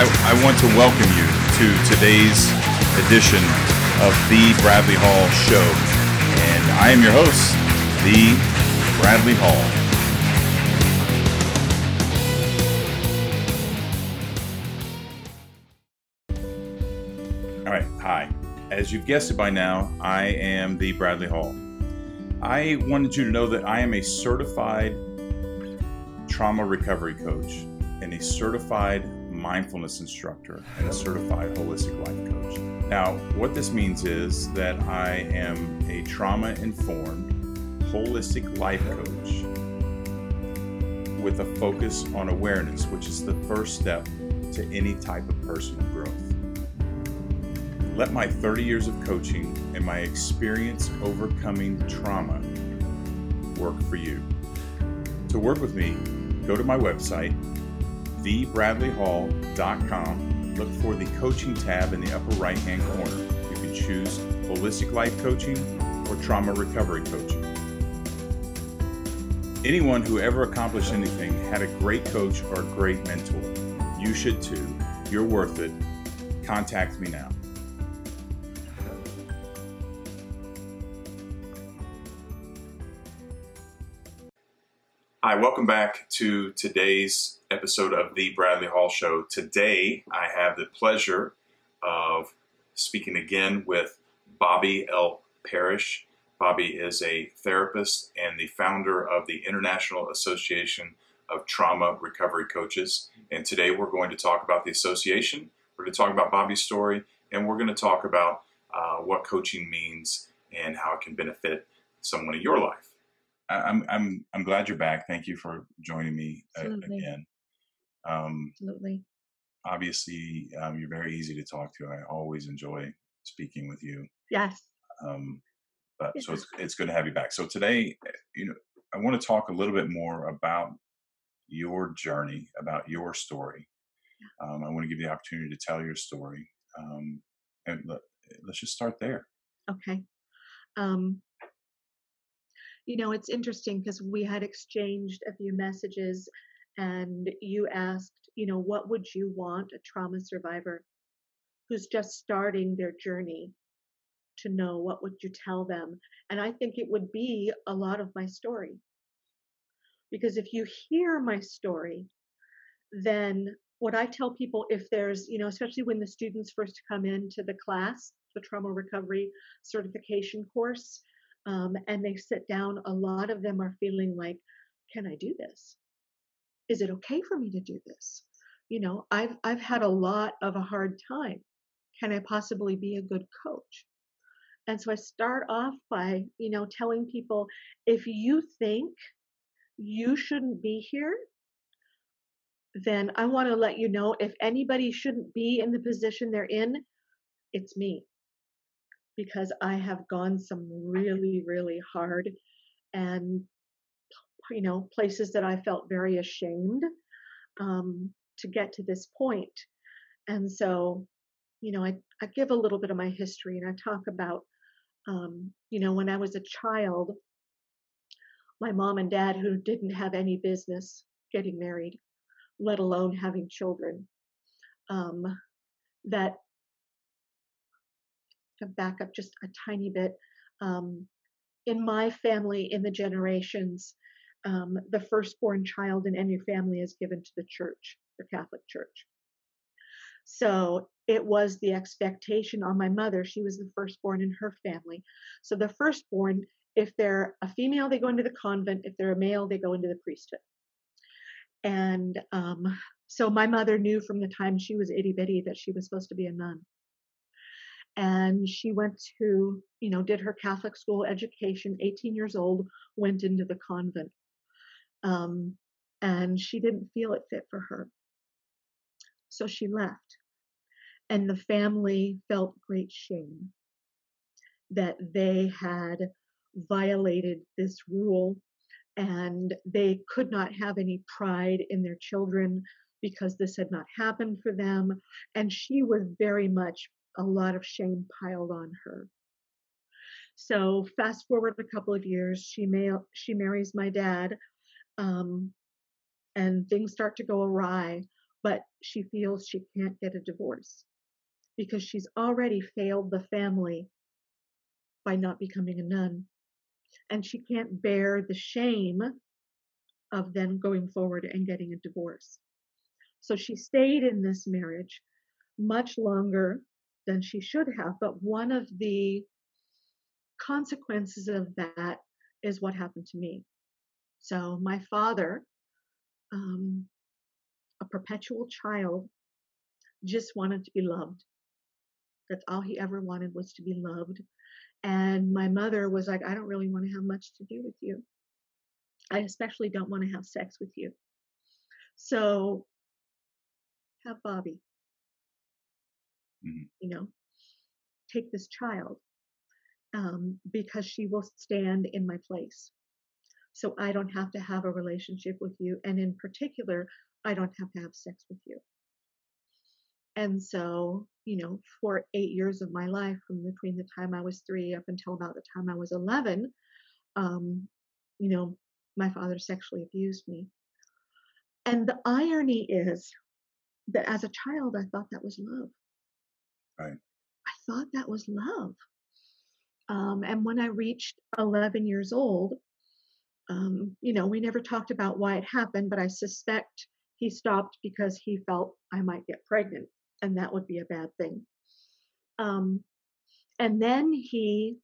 I, I want to welcome you to today's edition of the Bradley Hall Show. And I am your host, the Bradley Hall. All right, hi. As you've guessed it by now, I am the Bradley Hall. I wanted you to know that I am a certified trauma recovery coach and a certified mindfulness instructor and a certified holistic life coach. Now, what this means is that I am a trauma informed holistic life coach with a focus on awareness, which is the first step to any type of personal growth. Let my 30 years of coaching and my experience overcoming trauma work for you. To work with me, go to my website, thebradleyhall.com. Look for the coaching tab in the upper right hand corner. You can choose holistic life coaching or trauma recovery coaching. Anyone who ever accomplished anything had a great coach or a great mentor. You should too. You're worth it. Contact me now. Hi, welcome back to today's episode of the Bradley Hall Show. Today, I have the pleasure of speaking again with Bobbi L. Parish. Bobbi is a therapist and the founder of the International Association of Trauma Recovery Coaches. And today, we're going to talk about the association, we're going to talk about Bobbi's story, and we're going to talk about uh, what coaching means and how it can benefit someone in your life. I'm I'm I'm glad you're back. Thank you for joining me uh, again. Um, Absolutely. Obviously, um, you're very easy to talk to. I always enjoy speaking with you. Yes. Um, but yeah. so it's it's good to have you back. So today, eh, you know, I want to talk a little bit more about your journey, about your story. Um, I want to give you the opportunity to tell your story, um, and let, us just start there. Okay. Um, you know, it's interesting because we had exchanged a few messages and you asked, you know, what would you want a trauma survivor who's just starting their journey to know? What would you tell them? And I think it would be a lot of my story. Because if you hear my story, then what I tell people if there's, you know, especially when the students first come into the class, the trauma recovery certification course, um, and they sit down, a lot of them are feeling like, can I do this? Is it okay for me to do this? You know, I've I've had a lot of a hard time. Can I possibly be a good coach? And so I start off by, you know, telling people if you think you shouldn't be here, then I want to let you know if anybody shouldn't be in the position they're in, it's me because I have gone some really, really hard and, you know, places that I felt very ashamed um, to get to this point. And so, you know, I, I give a little bit of my history and I talk about, um, you know, when I was a child, my mom and dad, who didn't have any business getting married, let alone having children, um, that to back up just a tiny bit, um, in my family, in the generations, um, the firstborn child in any family is given to the church, the Catholic Church. So it was the expectation on my mother. She was the firstborn in her family. So the firstborn, if they're a female, they go into the convent. If they're a male, they go into the priesthood. And um, so my mother knew from the time she was itty bitty that she was supposed to be a nun and she went to you know did her catholic school education 18 years old went into the convent um, and she didn't feel it fit for her. So she left and the family felt great shame that they had violated this rule and they could not have any pride in their children because this had not happened for them and she was very much a lot of shame piled on her. So fast forward a couple of years, she may she marries my dad, um, and things start to go awry but she feels she can't get a divorce because she's already failed the family by not becoming a nun. And she can't bear the shame of then going forward and getting a divorce. So she stayed in this marriage much longer than she should have. But one of the consequences of that is what happened to me. So my father, um, a perpetual child, just wanted to be loved. That's all he ever wanted was to be loved. And my mother was like, I don't really want to have much to do with you. I especially don't want to have sex with you. So have Bobbi. Mhm. You know, take this child um, because she will stand in my place. So I don't have to have a relationship with you. And in particular, I don't have to have sex with you. And so, you know, for eight years of my life, from between the time I was three up until about the time I was 11, um, you know, my father sexually abused me. And the irony is that as a child, I thought that was love. I thought that was love. Um, and when I reached 11 years old, um, you know, we never talked about why it happened, but I suspect he stopped because he felt I might get pregnant, and that would be a bad thing. Um, and then he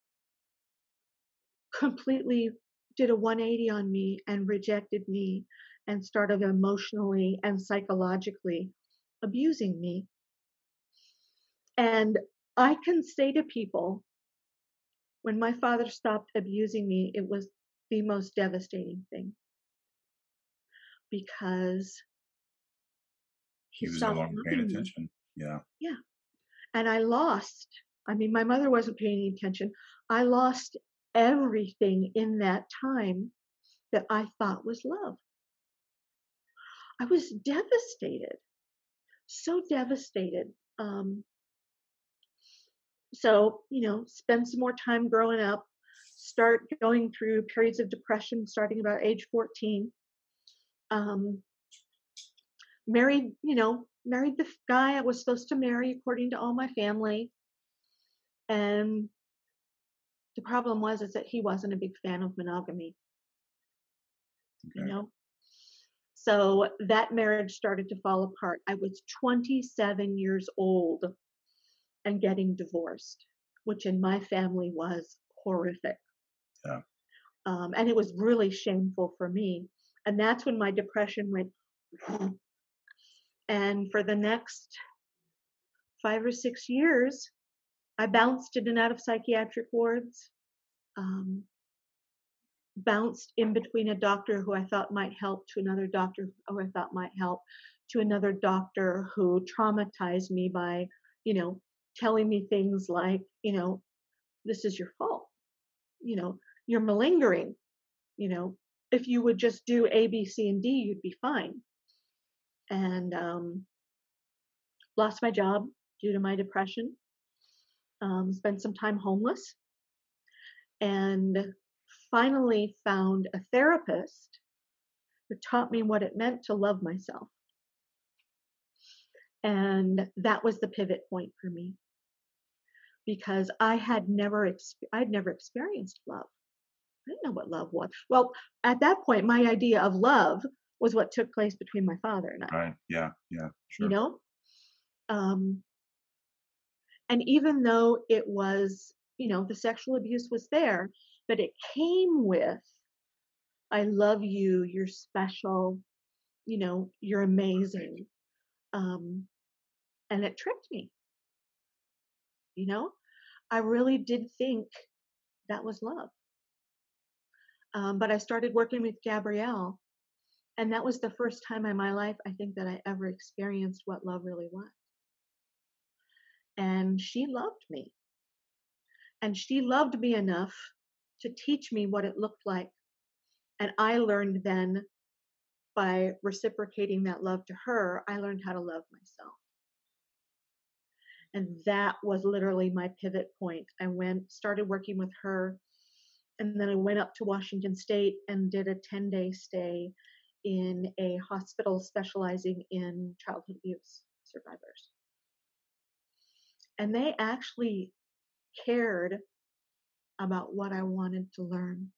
completely did a 180 on me and rejected me and started emotionally and psychologically abusing me. And I can say to people, when my father stopped abusing me, it was the most devastating thing because He he was no stopped longer paying me. attention. Yeah. Yeah. And I lost. I mean, my mother wasn't paying any attention. I lost everything in that time that I thought was love. I was devastated, so devastated. Um, so, you know, spend some more time growing up, start going through periods of depression starting about age 14. Um, married, you know, married the guy I was supposed to marry according to all my family. And the problem was is that he wasn't a big fan of monogamy, you know. So that marriage started to fall apart. I was 27 years old and getting divorced, which in my family was horrific. Yeah. Um, and it was really shameful for me. And that's when my depression went. And for the next five or six years, I bounced in and out of psychiatric wards, um, bounced in between a doctor who I thought might help to another doctor who I thought might help to another doctor who traumatized me by, you know, telling me things like, you know, this is your fault. You know, you're malingering. You know, if you would just do A, B, C, and D, you'd be fine. And um, lost my job due to my depression. Um, spent some time homeless, and finally found a therapist who taught me what it meant to love myself. And that was the pivot point for me because I had never I'd never experienced love. I didn't know what love was. Well, at that point, my idea of love was what took place between my father and I. Right. Yeah. Yeah. Sure. You know, um, and even though it was, you know, the sexual abuse was there, but it came with, "I love you. You're special. You know, you're amazing," um, and it tricked me. You know, I really did think that was love. Um, but I started working with Gabrielle, and that was the first time in my life I think that I ever experienced what love really was. And she loved me. And she loved me enough to teach me what it looked like. And I learned then by reciprocating that love to her, I learned how to love myself. And that was literally my pivot point. I went, started working with her, and then I went up to Washington State and did a 10 day stay in a hospital specializing in childhood abuse survivors. And they actually cared about what I wanted to learn.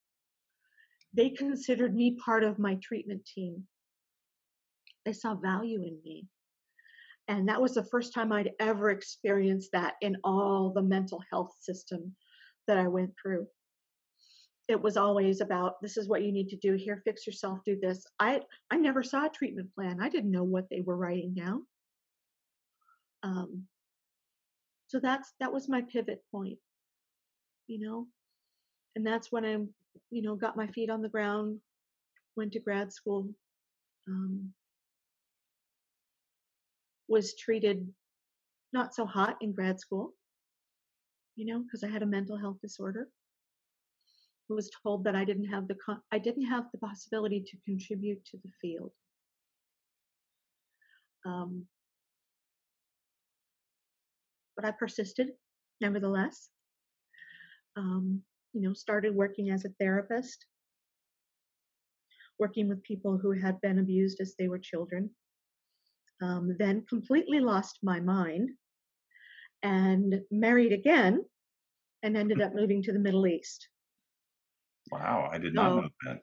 They considered me part of my treatment team. They saw value in me. And that was the first time I'd ever experienced that in all the mental health system that I went through. It was always about this is what you need to do here, fix yourself, do this. I I never saw a treatment plan. I didn't know what they were writing down. Um, so that's that was my pivot point, you know, and that's when I, you know, got my feet on the ground, went to grad school, um, was treated not so hot in grad school, you know, because I had a mental health disorder. Was told that I didn't have the con- I didn't have the possibility to contribute to the field. Um, but I persisted, nevertheless. Um, you know, started working as a therapist, working with people who had been abused as they were children, um, then completely lost my mind and married again and ended up moving to the Middle East. Wow, I did not know that.